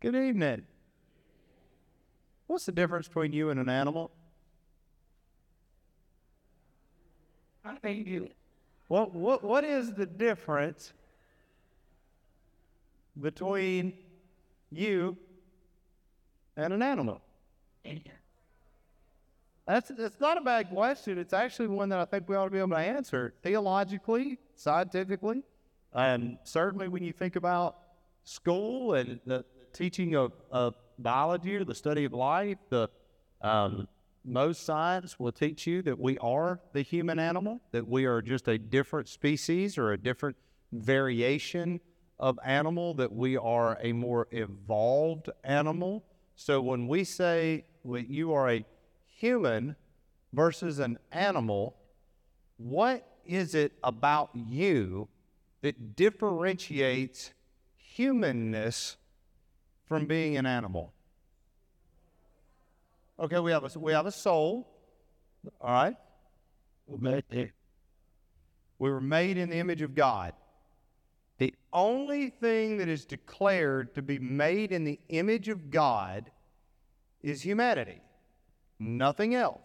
Good evening. What's the difference between you and an animal? I think you. What what what is the difference between you and an animal? That's it's not a bad question. It's actually one that I think we ought to be able to answer theologically, scientifically, and certainly when you think about school and the teaching of, of biology or the study of life, the um, most science will teach you that we are the human animal, that we are just a different species or a different variation of animal, that we are a more evolved animal. So when we say that you are a human versus an animal, what is it about you that differentiates humanness from being an animal? Okay, we have a we have a soul. All right. We were made in the image of God. The only thing that is declared to be made in the image of God is humanity, nothing else.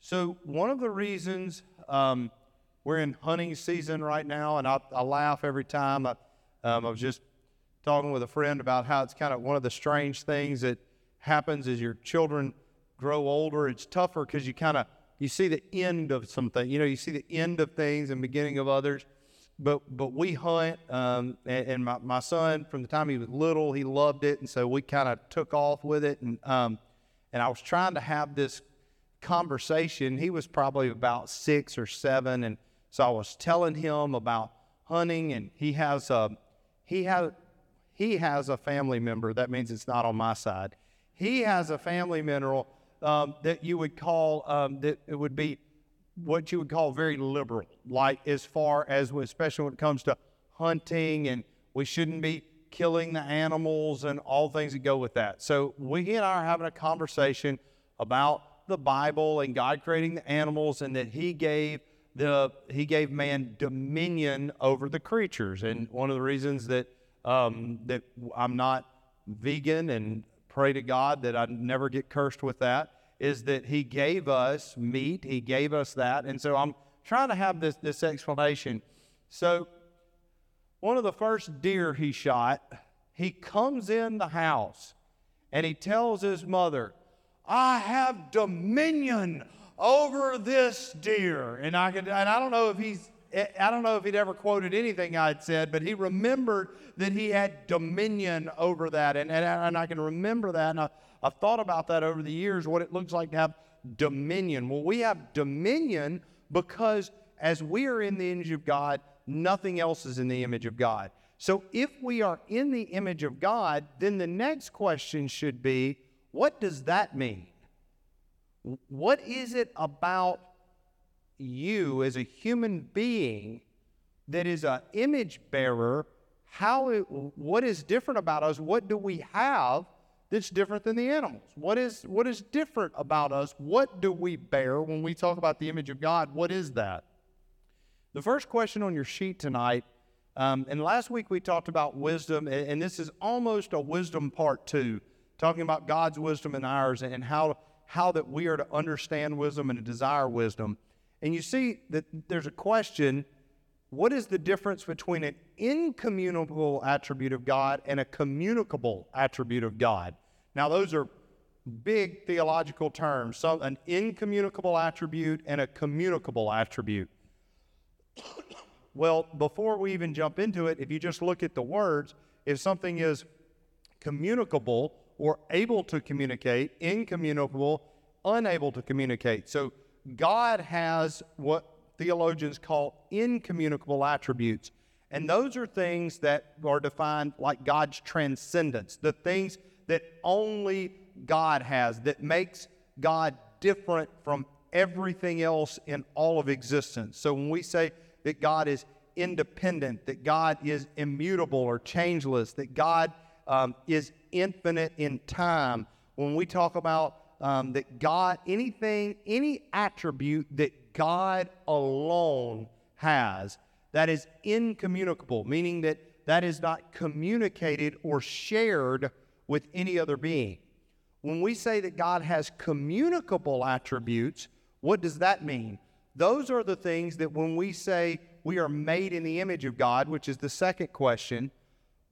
So, one of the reasons um, we're in hunting season right now, and I, I laugh every time. I, um, I was just talking with a friend about how it's kind of one of the strange things that happens as your children grow older. It's tougher because you kind of you see the end of something. You know, you see the end of things and beginning of others. But but we hunt, um, and, and my, my son from the time he was little, he loved it, and so we kind of took off with it. And um, and I was trying to have this conversation. He was probably about six or seven, and so I was telling him about hunting, and he has a he has he has a family member. That means it's not on my side. He has a family mineral um, that you would call um, that it would be what you would call very liberal, like as far as especially when it comes to hunting and we shouldn't be killing the animals and all things that go with that. So we and I are having a conversation about the Bible and God creating the animals and that He gave the He gave man dominion over the creatures. And one of the reasons that um, that I'm not vegan and pray to God that I never get cursed with that, is that He gave us meat, He gave us that. And so I'm trying to have this, this explanation. So, one of the first deer he shot, he comes in the house and he tells his mother, I have dominion over this deer. And I could, and I don't know if he's I don't know if he'd ever quoted anything I'd said, but he remembered that he had dominion over that. And, and, and I can remember that. And I, I've thought about that over the years, what it looks like to have dominion. Well, we have dominion because as we are in the image of God, nothing else is in the image of God. So if we are in the image of God, then the next question should be what does that mean? What is it about you as a human being that is an image bearer, how it, what is different about us? What do we have that's different than the animals? What is what is different about us? What do we bear when we talk about the image of God? What is that? The first question on your sheet tonight, um, and last week we talked about wisdom, and, and this is almost a wisdom part two, talking about God's wisdom and ours, and how how that we are to understand wisdom and to desire wisdom. And you see that there's a question what is the difference between an incommunicable attribute of God and a communicable attribute of God? Now, those are big theological terms. So, an incommunicable attribute and a communicable attribute. well, before we even jump into it, if you just look at the words, if something is communicable or able to communicate, incommunicable, unable to communicate. So, God has what theologians call incommunicable attributes. And those are things that are defined like God's transcendence, the things that only God has, that makes God different from everything else in all of existence. So when we say that God is independent, that God is immutable or changeless, that God um, is infinite in time, when we talk about um, that God, anything, any attribute that God alone has that is incommunicable, meaning that that is not communicated or shared with any other being. When we say that God has communicable attributes, what does that mean? Those are the things that when we say we are made in the image of God, which is the second question,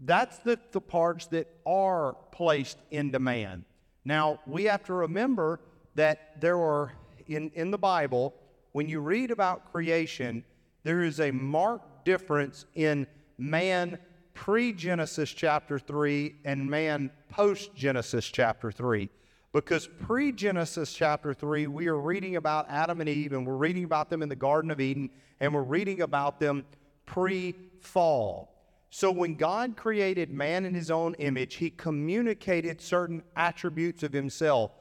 that's the, the parts that are placed into man. Now, we have to remember that there are, in, in the Bible, when you read about creation, there is a marked difference in man pre Genesis chapter 3 and man post Genesis chapter 3. Because pre Genesis chapter 3, we are reading about Adam and Eve, and we're reading about them in the Garden of Eden, and we're reading about them pre fall. So when God created man in his own image, he communicated certain attributes of himself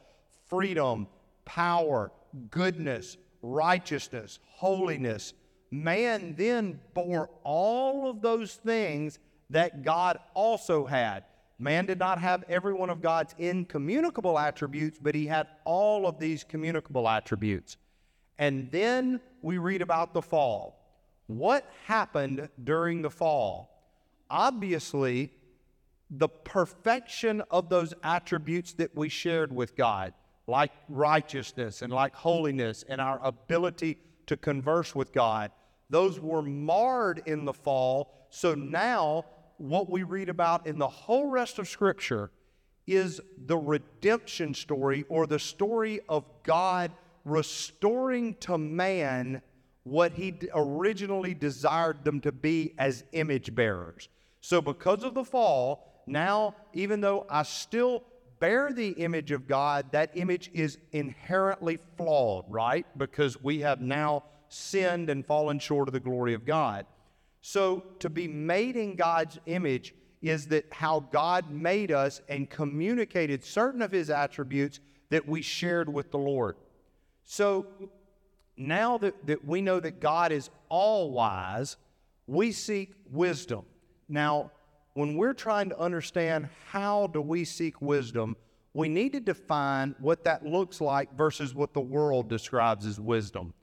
freedom, power, goodness, righteousness, holiness. Man then bore all of those things that God also had. Man did not have every one of God's incommunicable attributes, but he had all of these communicable attributes. And then we read about the fall. What happened during the fall? Obviously, the perfection of those attributes that we shared with God, like righteousness and like holiness and our ability to converse with God, those were marred in the fall. So now what we read about in the whole rest of Scripture is the redemption story or the story of God restoring to man what he originally desired them to be as image bearers. So, because of the fall, now, even though I still bear the image of God, that image is inherently flawed, right? Because we have now sinned and fallen short of the glory of God. So, to be made in God's image is that how God made us and communicated certain of his attributes that we shared with the Lord. So, now that, that we know that God is all wise, we seek wisdom. Now, when we're trying to understand how do we seek wisdom, we need to define what that looks like versus what the world describes as wisdom.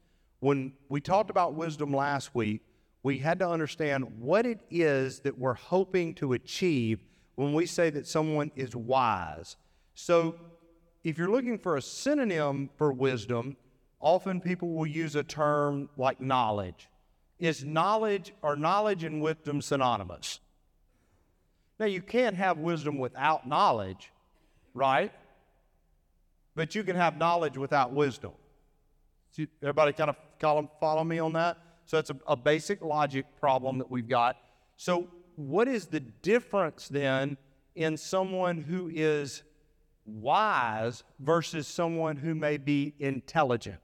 When we talked about wisdom last week, we had to understand what it is that we're hoping to achieve when we say that someone is wise. So, if you're looking for a synonym for wisdom, often people will use a term like knowledge. Is knowledge or knowledge and wisdom synonymous? Now, you can't have wisdom without knowledge, right? But you can have knowledge without wisdom. Everybody kind of follow me on that? So it's a, a basic logic problem that we've got. So, what is the difference then in someone who is wise versus someone who may be intelligent?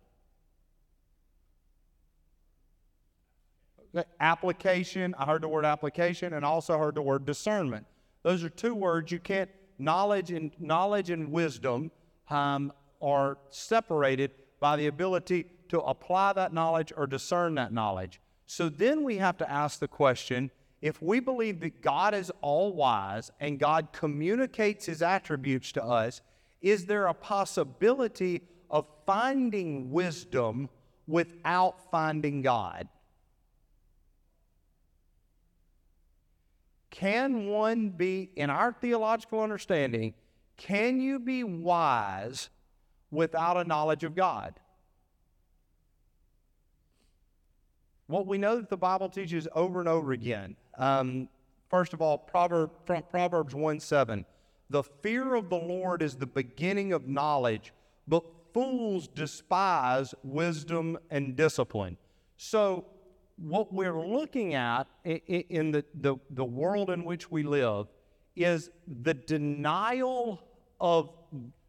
Application, I heard the word application and also heard the word discernment. Those are two words you can't knowledge and knowledge and wisdom um, are separated by the ability to apply that knowledge or discern that knowledge. So then we have to ask the question if we believe that God is all wise and God communicates his attributes to us, is there a possibility of finding wisdom without finding God? Can one be, in our theological understanding, can you be wise without a knowledge of God? what we know that the Bible teaches over and over again. Um, first of all, Proverb, Proverbs 1 7. The fear of the Lord is the beginning of knowledge, but fools despise wisdom and discipline. So, what we're looking at in the, the, the world in which we live is the denial of,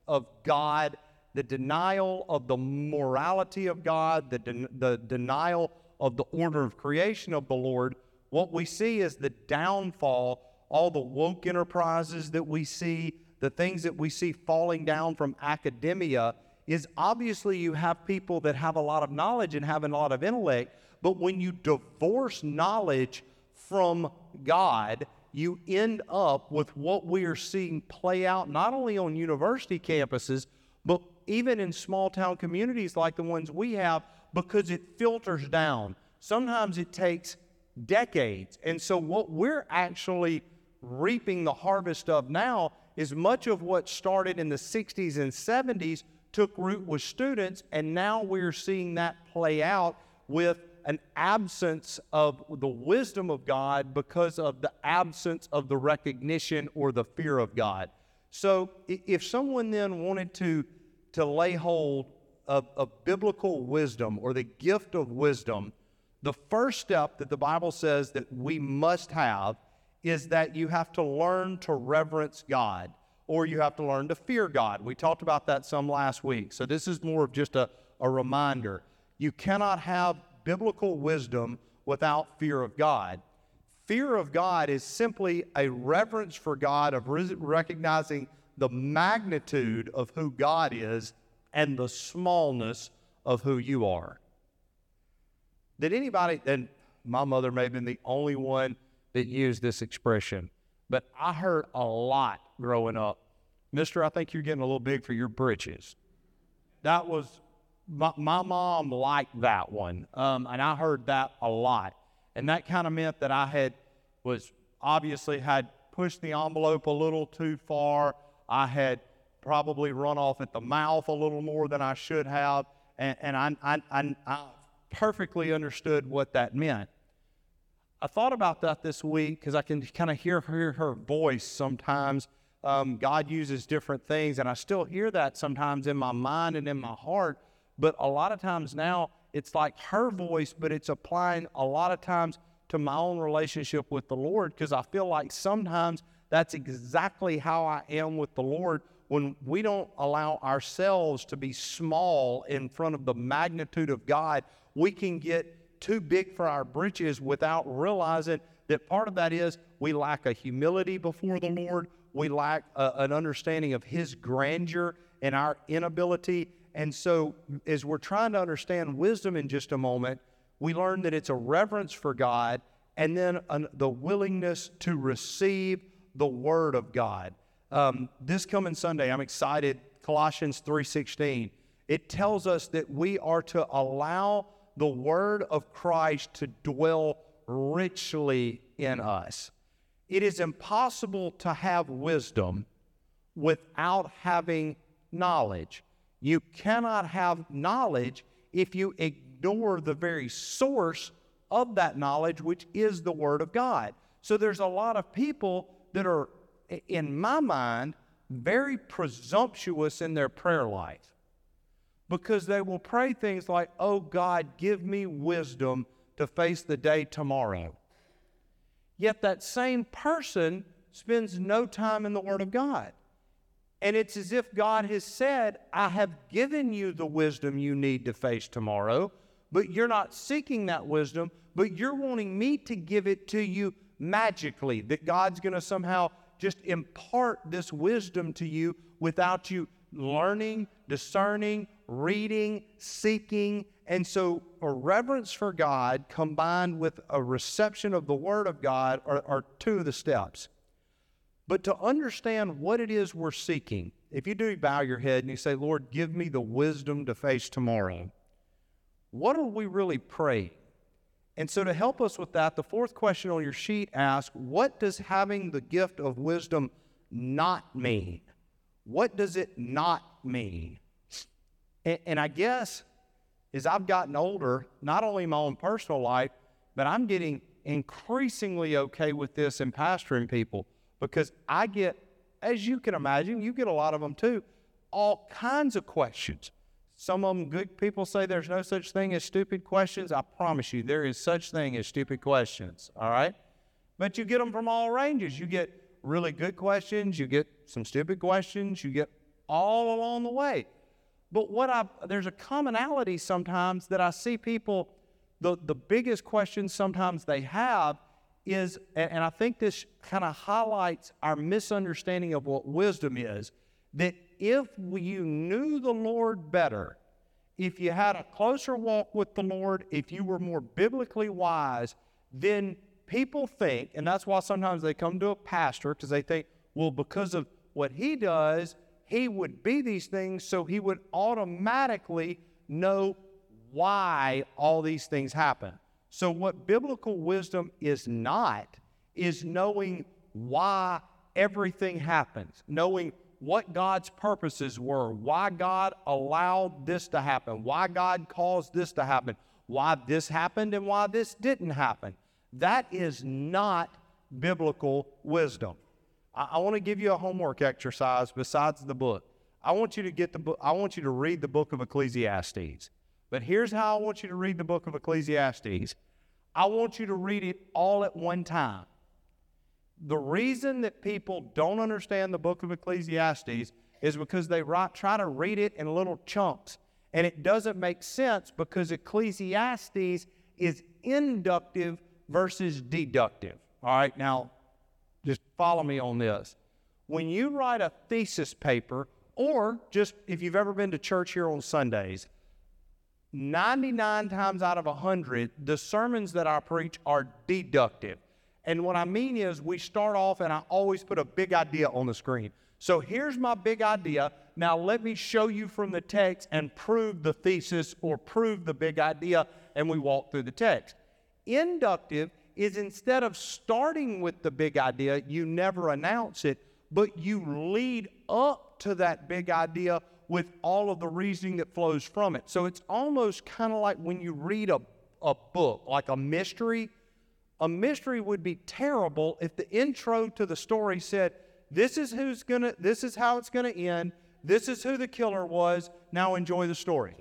of God, the denial of the morality of God, the, the denial of the order of creation of the Lord, what we see is the downfall, all the woke enterprises that we see, the things that we see falling down from academia, is obviously you have people that have a lot of knowledge and have a lot of intellect, but when you divorce knowledge from God, you end up with what we are seeing play out not only on university campuses, but even in small town communities like the ones we have, because it filters down. Sometimes it takes decades. And so, what we're actually reaping the harvest of now is much of what started in the 60s and 70s took root with students, and now we're seeing that play out with an absence of the wisdom of God because of the absence of the recognition or the fear of God. So if someone then wanted to, to lay hold of, of biblical wisdom or the gift of wisdom, the first step that the Bible says that we must have is that you have to learn to reverence God or you have to learn to fear God. We talked about that some last week. So this is more of just a, a reminder. You cannot have biblical wisdom without fear of God. Fear of God is simply a reverence for God of recognizing the magnitude of who God is and the smallness of who you are. Did anybody, and my mother may have been the only one that used this expression, but I heard a lot growing up, Mister, I think you're getting a little big for your britches. That was my, my mom liked that one, um, and I heard that a lot, and that kind of meant that I had was obviously had pushed the envelope a little too far. I had probably run off at the mouth a little more than I should have, and, and I, I, I, I perfectly understood what that meant. I thought about that this week because I can kind of hear, hear her voice sometimes. Um, God uses different things, and I still hear that sometimes in my mind and in my heart. But a lot of times mm-hmm. now, it's like her voice, but it's applying a lot of times to my own relationship with the Lord because I feel like sometimes that's exactly how I am with the Lord when we don't allow ourselves to be small in front of the magnitude of God. We can get too big for our britches without realizing that part of that is we lack a humility before the Lord. We lack a, an understanding of His grandeur and our inability and so, as we're trying to understand wisdom in just a moment, we learn that it's a reverence for God and then an, the willingness to receive the Word of God. Um, this coming Sunday, I'm excited. Colossians 3:16. It tells us that we are to allow the Word of Christ to dwell richly in us. It is impossible to have wisdom without having knowledge. You cannot have knowledge if you ignore the very source of that knowledge, which is the Word of God. So there's a lot of people that are, in my mind, very presumptuous in their prayer life because they will pray things like, Oh God, give me wisdom to face the day tomorrow. Yet that same person spends no time in the Word of God. And it's as if God has said, I have given you the wisdom you need to face tomorrow, but you're not seeking that wisdom, but you're wanting me to give it to you magically, that God's going to somehow just impart this wisdom to you without you learning, discerning, reading, seeking. And so, a reverence for God combined with a reception of the Word of God are, are two of the steps. But to understand what it is we're seeking, if you do bow your head and you say, Lord, give me the wisdom to face tomorrow, what are we really praying? And so, to help us with that, the fourth question on your sheet asks, What does having the gift of wisdom not mean? What does it not mean? And, and I guess as I've gotten older, not only in my own personal life, but I'm getting increasingly okay with this in pastoring people because I get, as you can imagine, you get a lot of them too, all kinds of questions. Some of them good people say there's no such thing as stupid questions. I promise you, there is such thing as stupid questions. All right, but you get them from all ranges. You get really good questions. You get some stupid questions. You get all along the way. But what I there's a commonality sometimes that I see people. The the biggest questions sometimes they have is, and I think this kind of highlights our misunderstanding of what wisdom is, that if you knew the Lord better, if you had a closer walk with the Lord, if you were more biblically wise, then people think, and that's why sometimes they come to a pastor because they think, well, because of what he does, he would be these things, so he would automatically know why all these things happen. So, what biblical wisdom is not is knowing why everything happens, knowing what God's purposes were, why God allowed this to happen, why God caused this to happen, why this happened and why this didn't happen. That is not biblical wisdom. I, I want to give you a homework exercise besides the book. I want you to get the book, I want you to read the book of Ecclesiastes. But here's how I want you to read the book of Ecclesiastes. I want you to read it all at one time. The reason that people don't understand the book of Ecclesiastes is because they write, try to read it in little chunks. And it doesn't make sense because Ecclesiastes is inductive versus deductive. All right, now just follow me on this. When you write a thesis paper, or just if you've ever been to church here on Sundays, 99 times out of 100, the sermons that I preach are deductive. And what I mean is, we start off, and I always put a big idea on the screen. So here's my big idea. Now let me show you from the text and prove the thesis or prove the big idea, and we walk through the text. Inductive is instead of starting with the big idea, you never announce it, but you lead up to that big idea with all of the reasoning that flows from it. So it's almost kind of like when you read a, a book, like a mystery. A mystery would be terrible if the intro to the story said, This is who's gonna, this is how it's gonna end, this is who the killer was, now enjoy the story.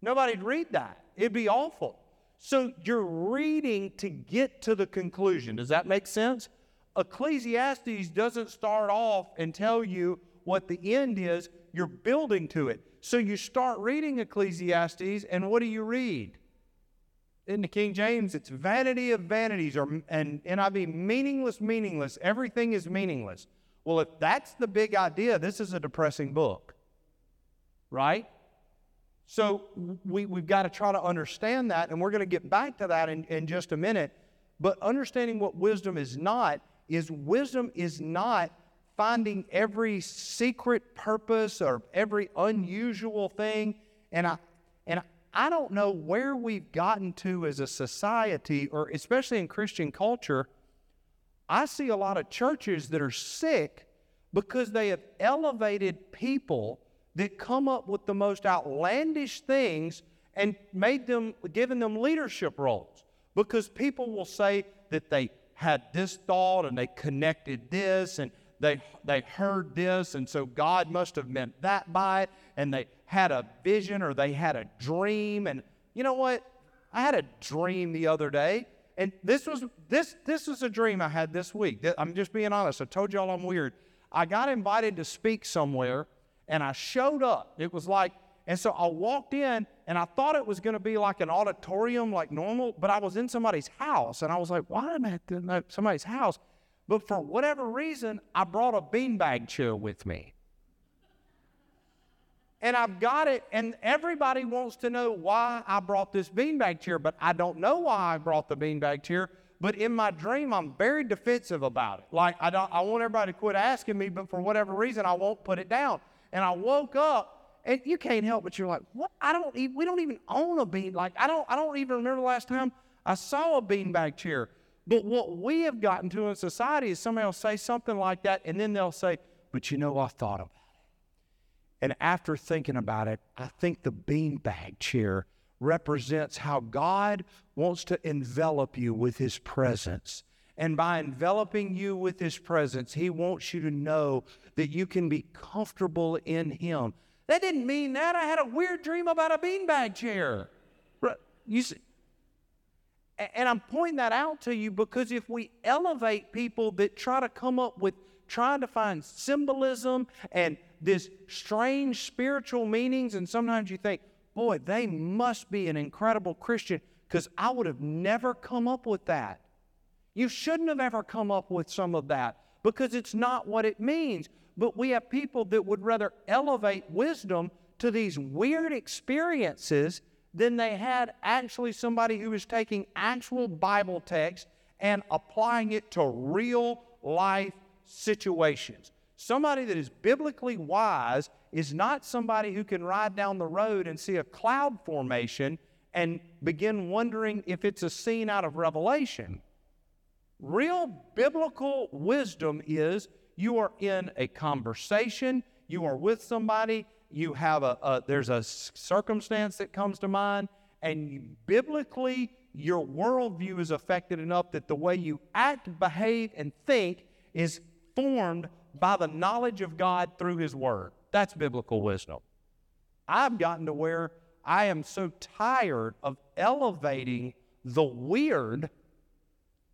Nobody'd read that. It'd be awful. So you're reading to get to the conclusion. Does that make sense? Ecclesiastes doesn't start off and tell you what the end is, you're building to it. So you start reading Ecclesiastes, and what do you read? In the King James, it's vanity of vanities, or and NIV, meaningless, meaningless. Everything is meaningless. Well, if that's the big idea, this is a depressing book, right? So we, we've got to try to understand that, and we're going to get back to that in, in just a minute. But understanding what wisdom is not is wisdom is not finding every secret purpose or every unusual thing. And I, and I don't know where we've gotten to as a society, or especially in Christian culture. I see a lot of churches that are sick because they have elevated people that come up with the most outlandish things and made them, given them leadership roles. Because people will say that they had this thought and they connected this and they, they heard this, and so God must have meant that by it, and they had a vision or they had a dream. And you know what? I had a dream the other day, and this was this this was a dream I had this week. I'm just being honest. I told y'all I'm weird. I got invited to speak somewhere, and I showed up. It was like, and so I walked in, and I thought it was going to be like an auditorium, like normal, but I was in somebody's house, and I was like, why am I at somebody's house? But for whatever reason, I brought a beanbag chair with me. And I've got it, and everybody wants to know why I brought this beanbag chair, but I don't know why I brought the beanbag chair. But in my dream, I'm very defensive about it. Like, I, don't, I want everybody to quit asking me, but for whatever reason, I won't put it down. And I woke up, and you can't help but you're like, what? I don't we don't even own a bean. Like, I don't, I don't even remember the last time I saw a beanbag chair. But what we have gotten to in society is somebody will say something like that, and then they'll say, But you know, I thought about it. And after thinking about it, I think the beanbag chair represents how God wants to envelop you with His presence. And by enveloping you with His presence, He wants you to know that you can be comfortable in Him. That didn't mean that. I had a weird dream about a beanbag chair. You see, and I'm pointing that out to you because if we elevate people that try to come up with trying to find symbolism and this strange spiritual meanings, and sometimes you think, boy, they must be an incredible Christian because I would have never come up with that. You shouldn't have ever come up with some of that because it's not what it means. But we have people that would rather elevate wisdom to these weird experiences than they had actually somebody who was taking actual Bible text and applying it to real life situations. Somebody that is biblically wise is not somebody who can ride down the road and see a cloud formation and begin wondering if it's a scene out of Revelation. Real biblical wisdom is you are in a conversation, you are with somebody, you have a, a there's a circumstance that comes to mind, and you, biblically your worldview is affected enough that the way you act, behave, and think is formed by the knowledge of God through His Word. That's biblical wisdom. I've gotten to where I am so tired of elevating the weird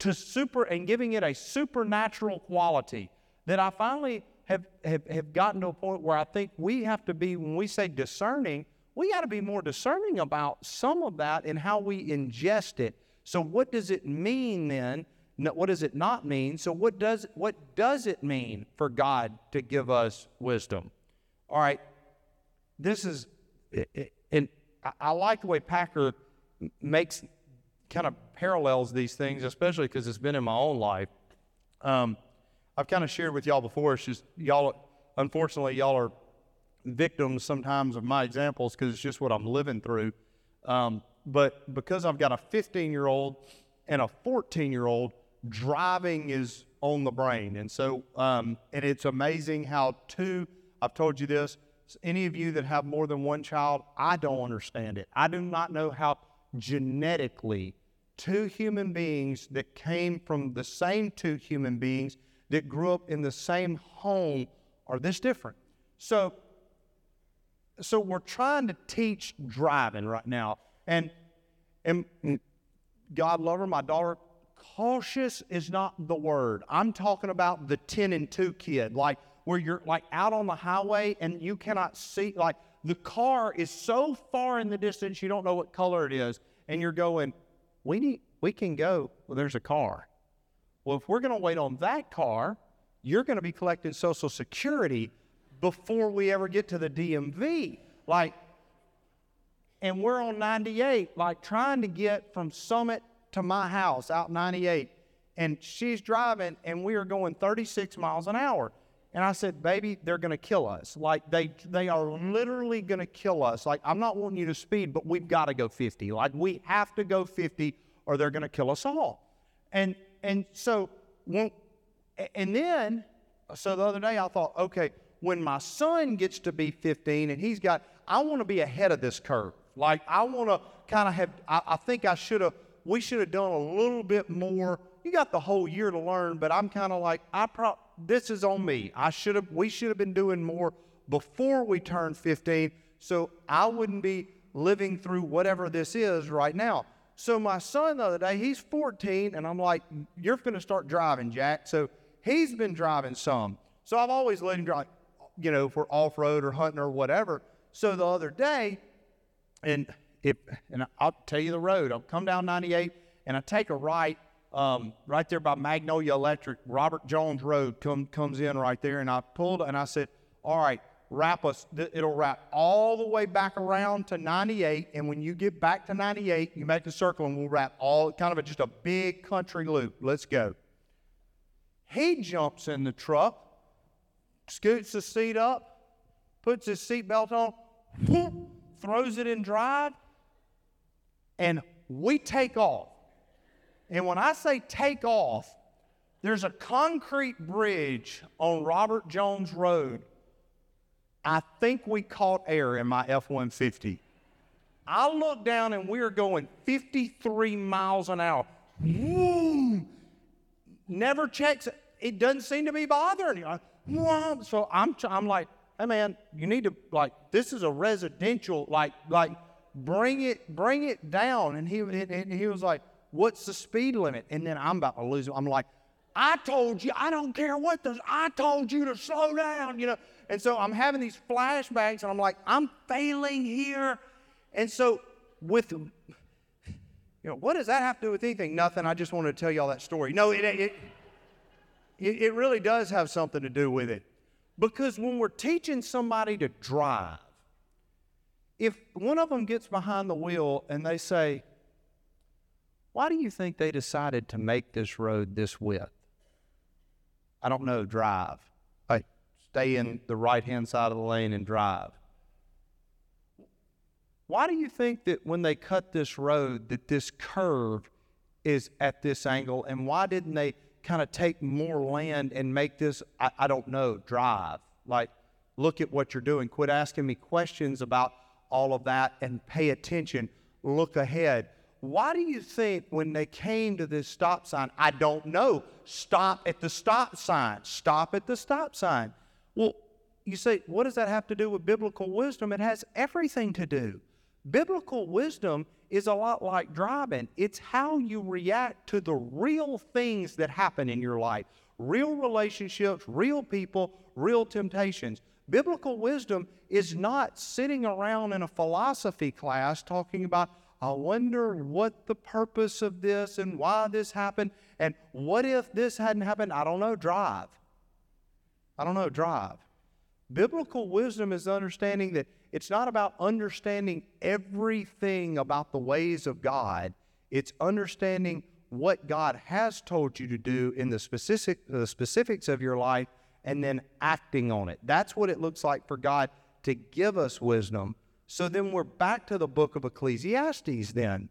to super and giving it a supernatural quality that I finally have, have, have gotten to a point where I think we have to be, when we say discerning, we got to be more discerning about some of that and how we ingest it. So, what does it mean then? What does it not mean? So, what does, what does it mean for God to give us wisdom? All right, this is, and I like the way Packer makes kind of parallels these things, especially because it's been in my own life. Um, I've kind of shared with y'all before. It's just y'all, unfortunately, y'all are victims sometimes of my examples because it's just what I'm living through. Um, but because I've got a 15 year old and a 14 year old, driving is on the brain. And so, um, and it's amazing how two, I've told you this, any of you that have more than one child, I don't understand it. I do not know how genetically two human beings that came from the same two human beings that grew up in the same home are this different. So, so we're trying to teach driving right now, and and God love her, my daughter. Cautious is not the word. I'm talking about the ten and two kid, like where you're like out on the highway and you cannot see, like the car is so far in the distance you don't know what color it is, and you're going, we need, we can go. Well, there's a car. Well, if we're going to wait on that car, you're going to be collecting Social Security before we ever get to the DMV. Like, and we're on 98, like trying to get from Summit to my house out 98. And she's driving, and we are going 36 miles an hour. And I said, baby, they're going to kill us. Like, they, they are literally going to kill us. Like, I'm not wanting you to speed, but we've got to go 50. Like, we have to go 50 or they're going to kill us all. And, and so, when, and then, so the other day I thought, okay, when my son gets to be 15 and he's got, I want to be ahead of this curve. Like, I want to kind of have, I, I think I should have, we should have done a little bit more. You got the whole year to learn, but I'm kind of like, I pro- this is on me. I should have, we should have been doing more before we turned 15, so I wouldn't be living through whatever this is right now. So my son the other day, he's 14, and I'm like, you're going to start driving, Jack. So he's been driving some. So I've always let him drive, you know, for off road or hunting or whatever. So the other day, and if, and I'll tell you the road. I'll come down 98 and I take a right um, right there by Magnolia Electric, Robert Jones Road come, comes in right there. And I pulled and I said, All right, wrap us, it'll wrap all the way back around to 98. And when you get back to 98, you make the circle and we'll wrap all kind of a, just a big country loop. Let's go. He jumps in the truck, scoots the seat up, puts his seatbelt on, throws it in drive, and we take off. And when I say take off, there's a concrete bridge on Robert Jones Road. I think we caught air in my F 150. I look down and we are going 53 miles an hour. Whoom! Never checks it. It doesn't seem to be bothering you. So I'm, I'm like, hey man, you need to like this is a residential like like bring it bring it down. And he and he was like, what's the speed limit? And then I'm about to lose it. I'm like, I told you, I don't care what the, I told you to slow down, you know. And so I'm having these flashbacks and I'm like, I'm failing here. And so with, you know, what does that have to do with anything? Nothing. I just wanted to tell y'all that story. No, it, it, it, it really does have something to do with it. Because when we're teaching somebody to drive, if one of them gets behind the wheel and they say, why do you think they decided to make this road this width? I don't know, drive. I stay in mm-hmm. the right hand side of the lane and drive. Why do you think that when they cut this road that this curve is at this angle, and why didn't they kind of take more land and make this, I, I don't know, drive? Like, look at what you're doing. Quit asking me questions about all of that and pay attention. Look ahead. Why do you think when they came to this stop sign, I don't know, stop at the stop sign, stop at the stop sign? Well, you say, what does that have to do with biblical wisdom? It has everything to do. Biblical wisdom is a lot like driving, it's how you react to the real things that happen in your life real relationships, real people, real temptations. Biblical wisdom is not sitting around in a philosophy class talking about, I wonder what the purpose of this and why this happened, and what if this hadn't happened? I don't know, drive. I don't know, drive. Biblical wisdom is understanding that it's not about understanding everything about the ways of God, it's understanding what God has told you to do in the specific the specifics of your life and then acting on it. That's what it looks like for God to give us wisdom. So then we're back to the book of Ecclesiastes then.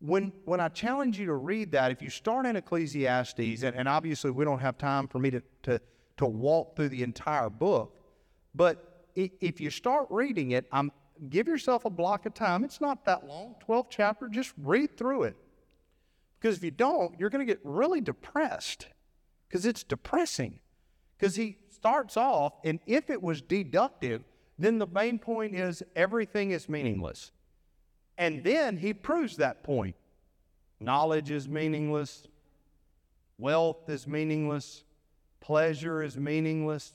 When, when I challenge you to read that, if you start in Ecclesiastes, and, and obviously we don't have time for me to, to, to walk through the entire book, but if you start reading it, I'm, give yourself a block of time. It's not that long, 12 chapter. Just read through it. Because if you don't, you're going to get really depressed because it's depressing. Because he starts off, and if it was deductive, then the main point is everything is meaningless. And then he proves that point. Knowledge is meaningless, wealth is meaningless, pleasure is meaningless,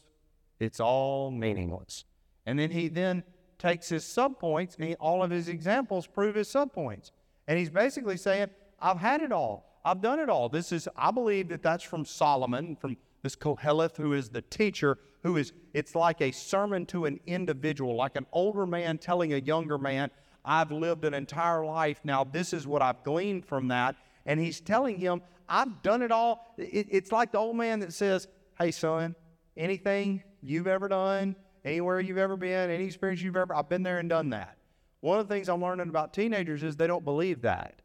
it's all meaningless. And then he then takes his subpoints, and he, all of his examples prove his subpoints. And he's basically saying, I've had it all. I've done it all. This is, I believe that that's from Solomon, from this Koheleth, who is the teacher, who is, it's like a sermon to an individual, like an older man telling a younger man, I've lived an entire life. Now, this is what I've gleaned from that. And he's telling him, I've done it all. It, it's like the old man that says, Hey, son, anything you've ever done, anywhere you've ever been, any experience you've ever, I've been there and done that. One of the things I'm learning about teenagers is they don't believe that.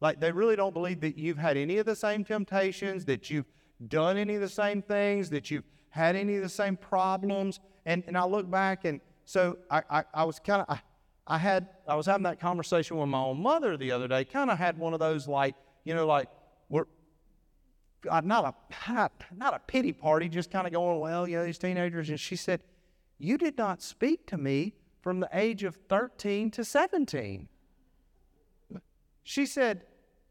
Like they really don't believe that you've had any of the same temptations, that you've done any of the same things, that you've had any of the same problems. And, and I look back and so I, I, I was kind of, I, I had, I was having that conversation with my own mother the other day, kind of had one of those like, you know, like, we're, uh, not a not a pity party, just kind of going, well, you know, these teenagers. And she said, "You did not speak to me from the age of 13 to 17." She said,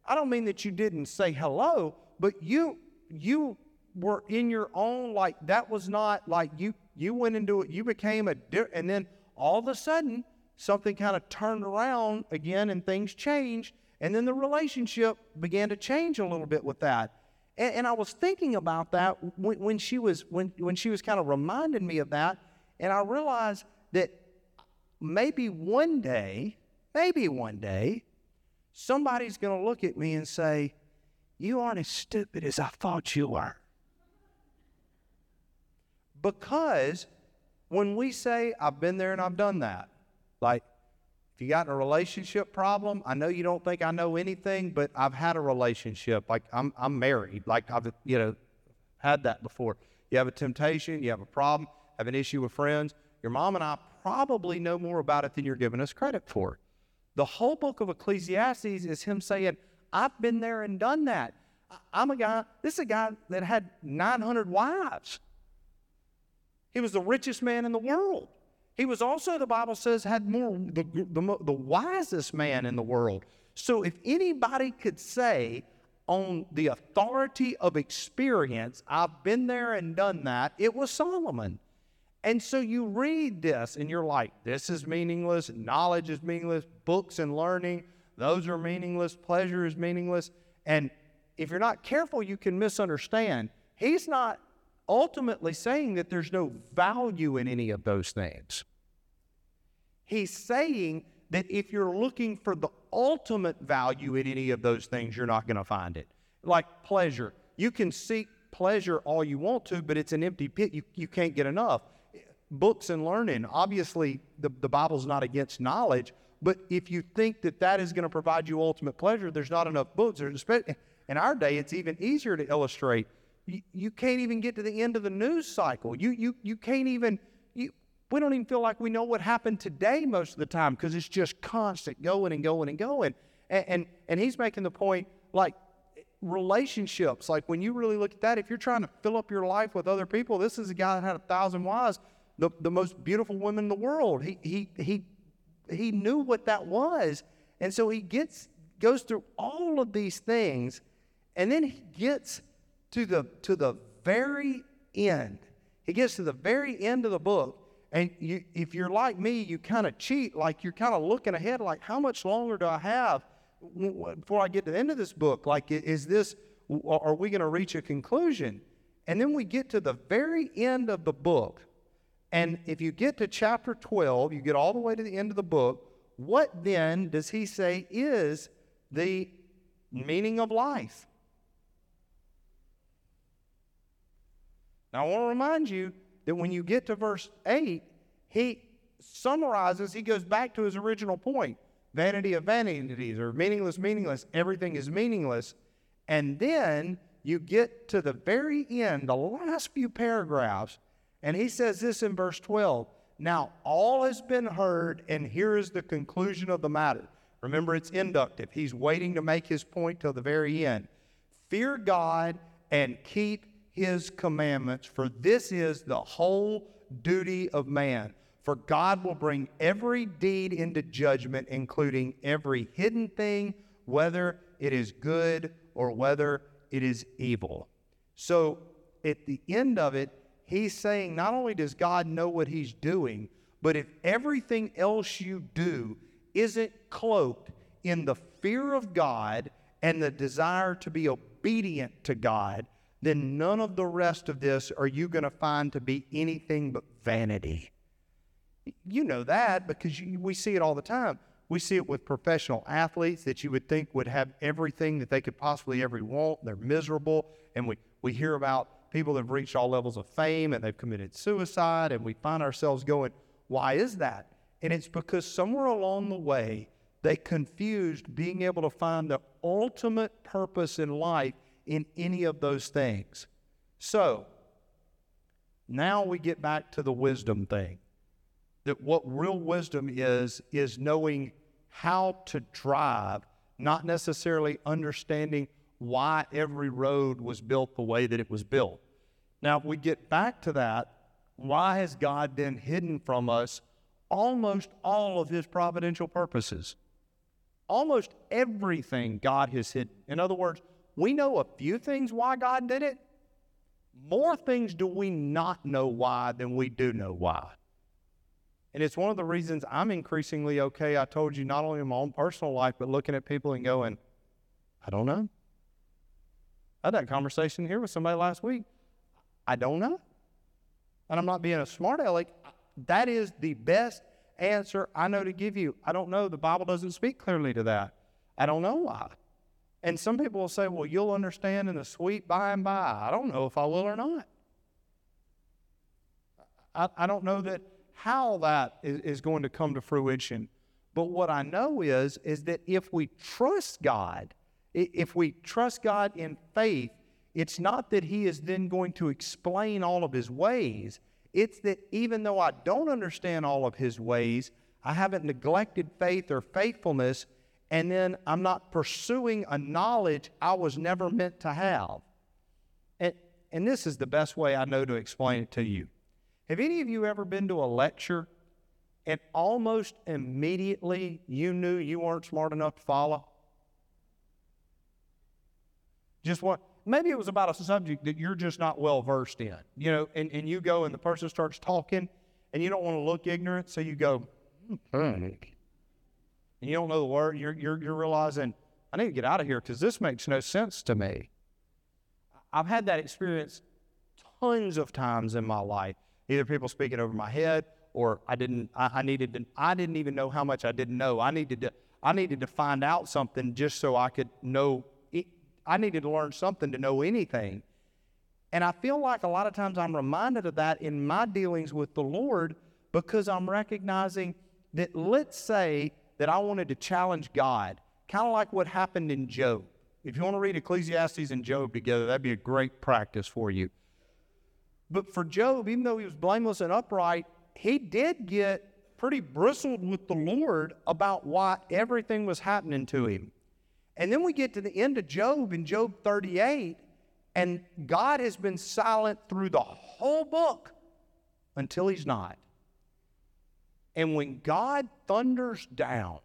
"I don't mean that you didn't say hello, but you you were in your own like that was not like you you went into it. You became a and then all of a sudden something kind of turned around again and things changed." And then the relationship began to change a little bit with that. And, and I was thinking about that when, when, she was when, when she was kind of reminding me of that, and I realized that maybe one day, maybe one day, somebody's going to look at me and say, "You aren't as stupid as I thought you were." Because when we say, I've been there and I've done that, like if you got a relationship problem, I know you don't think I know anything, but I've had a relationship. Like I'm, I'm married. Like I've, you know, had that before. You have a temptation, you have a problem, have an issue with friends. Your mom and I probably know more about it than you're giving us credit for. The whole book of Ecclesiastes is him saying, I've been there and done that. I'm a guy, this is a guy that had 900 wives. He was the richest man in the world. He was also, the Bible says, had more, the, the, the wisest man in the world. So if anybody could say on the authority of experience, I've been there and done that, it was Solomon. And so you read this and you're like, this is meaningless, knowledge is meaningless, books and learning, those are meaningless, pleasure is meaningless. And if you're not careful, you can misunderstand. He's not ultimately saying that there's no value in any of those things. He's saying that if you're looking for the ultimate value in any of those things, you're not going to find it. Like pleasure. You can seek pleasure all you want to, but it's an empty pit. You, you can't get enough. Books and learning. Obviously, the, the Bible's not against knowledge, But if you think that that is going to provide you ultimate pleasure, there's not enough books. In our day, it's even easier to illustrate. You, you can't even get to the end of the news cycle. You, you, you can't even, you, we don't even feel like we know what happened today most of the time because it's just constant going and going and going. And, and, and he's making the point like relationships, like when you really look at that, if you're trying to fill up your life with other people, this is a guy that had a thousand wives, the, the most beautiful woman in the world. He, he, he he knew what that was. And so he gets goes through all of these things and then he gets to the to the very end. He gets to the very end of the book and you, if you're like me, you kind of cheat, like you're kind of looking ahead, like how much longer do I have before I get to the end of this book? Like, is this, are we going to reach a conclusion? And then we get to the very end of the book, and if you get to chapter 12, you get all the way to the end of the book, what then does he say is the meaning of life? Now, I want to remind you that when you get to verse 8, he summarizes, he goes back to his original point vanity of vanities, or meaningless, meaningless. Everything is meaningless. And then you get to the very end, the last few paragraphs, and he says this in verse 12 Now all has been heard, and here is the conclusion of the matter. Remember, it's inductive. He's waiting to make his point till the very end. Fear God and keep his commandments, for this is the whole duty of man. For God will bring every deed into judgment, including every hidden thing, whether it is good or whether it is evil. So at the end of it, he's saying not only does God know what he's doing, but if everything else you do isn't cloaked in the fear of God and the desire to be obedient to God, then none of the rest of this are you going to find to be anything but vanity. You know that because you, we see it all the time. We see it with professional athletes that you would think would have everything that they could possibly ever want. They're miserable. And we, we hear about people have reached all levels of fame and they've committed suicide, and we find ourselves going, why is that? And it's because somewhere along the way, they confused being able to find the ultimate purpose in life in any of those things. So, now we get back to the wisdom thing. That what real wisdom is, is knowing how to drive, not necessarily understanding why every road was built the way that it was built. Now, if we get back to that, why has God then hidden from us almost all of his providential purposes? Almost everything God has hidden. In other words, we know a few things why God did it. More things do we not know why than we do know why. And it's one of the reasons I'm increasingly okay. I told you not only in my own personal life, but looking at people and going, I don't know. I had that conversation here with somebody last week. I don't know. And I'm not being a smart aleck. That is the best answer I know to give you. I don't know. The Bible doesn't speak clearly to that. I don't know why. And some people will say, well, you'll understand in the sweet by and by. I don't know if I will or not. I, I don't know that how that is, is going to come to fruition. But what I know is, is that if we trust God, if we trust God in faith, it's not that He is then going to explain all of His ways. It's that even though I don't understand all of His ways, I haven't neglected faith or faithfulness, and then I'm not pursuing a knowledge I was never meant to have. And, and this is the best way I know to explain it to you. Have any of you ever been to a lecture and almost immediately you knew you weren't smart enough to follow? Just what? Maybe it was about a subject that you're just not well versed in, you know, and, and you go and the person starts talking and you don't want to look ignorant, so you go, hmm. and you don't know the word, you're, you're, you're realizing, I need to get out of here because this makes no sense to me. I've had that experience tons of times in my life. Either people speaking over my head or I didn't I, I needed to I didn't even know how much I didn't know. I needed to I needed to find out something just so I could know I needed to learn something to know anything. And I feel like a lot of times I'm reminded of that in my dealings with the Lord because I'm recognizing that let's say that I wanted to challenge God, kind of like what happened in Job. If you want to read Ecclesiastes and Job together, that'd be a great practice for you. But for Job, even though he was blameless and upright, he did get pretty bristled with the Lord about why everything was happening to him. And then we get to the end of Job in Job 38, and God has been silent through the whole book until he's not. And when God thunders down,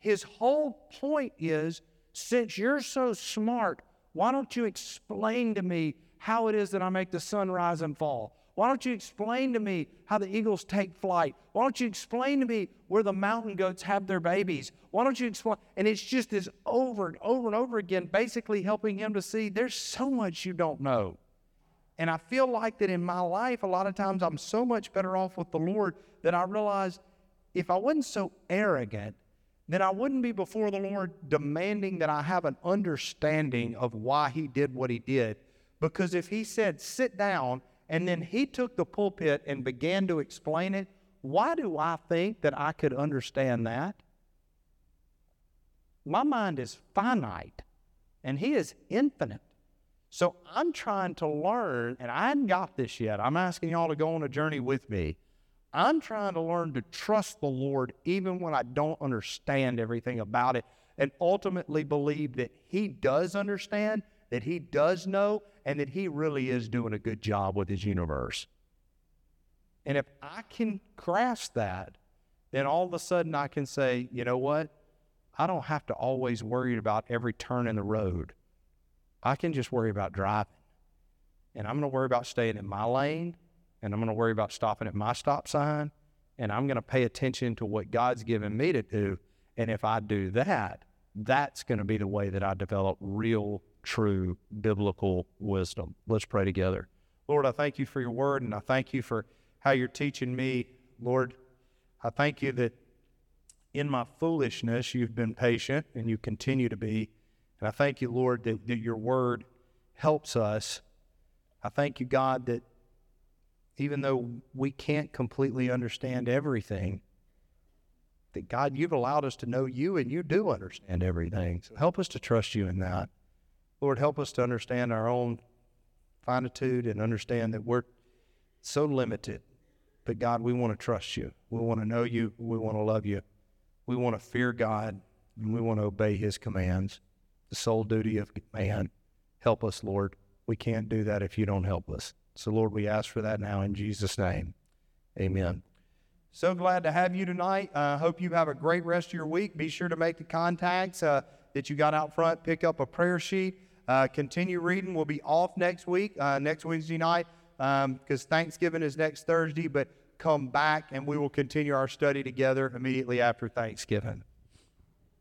his whole point is since you're so smart, why don't you explain to me how it is that I make the sun rise and fall? Why don't you explain to me how the eagles take flight? Why don't you explain to me where the mountain goats have their babies? Why don't you explain? And it's just this over and over and over again, basically helping him to see there's so much you don't know. And I feel like that in my life, a lot of times I'm so much better off with the Lord that I realize if I wasn't so arrogant, then I wouldn't be before the Lord demanding that I have an understanding of why He did what He did. Because if He said, sit down, and then He took the pulpit and began to explain it, why do I think that I could understand that? My mind is finite, and He is infinite. So I'm trying to learn, and I haven't got this yet. I'm asking y'all to go on a journey with me I'm trying to learn to trust the Lord even when I don't understand everything about it and ultimately believe that He does understand, that He does know, and that He really is doing a good job with His universe. And if I can grasp that, then all of a sudden I can say, you know what? I don't have to always worry about every turn in the road. I can just worry about driving. And I'm going to worry about staying in my lane and I'm going to worry about stopping at my stop sign, and I'm going to pay attention to what God's given me to do. And if I do that, that's going to be the way that I develop real, true biblical wisdom. Let's pray together. Lord, I thank you for your word, and I thank you for how you're teaching me. Lord, I thank you that in my foolishness, you've been patient and you continue to be. And I thank you, Lord, that, that your word helps us. I thank you, God, that even though we can't completely understand everything, that God, you've allowed us to know you and you do understand everything. So help us to trust you in that. Lord, help us to understand our own finitude and understand that we're so limited. But God, we want to trust you. We want to know you. We want to love you. We want to fear God and we want to obey his commands. The sole duty of man. Help us, Lord. We can't do that if you don't help us. So, Lord, we ask for that now in Jesus' name. Amen. So glad to have you tonight. I uh, hope you have a great rest of your week. Be sure to make the contacts uh, that you got out front. Pick up a prayer sheet. Uh, continue reading. We'll be off next week, uh, next Wednesday night, because um, Thanksgiving is next Thursday. But come back and we will continue our study together immediately after Thanksgiving.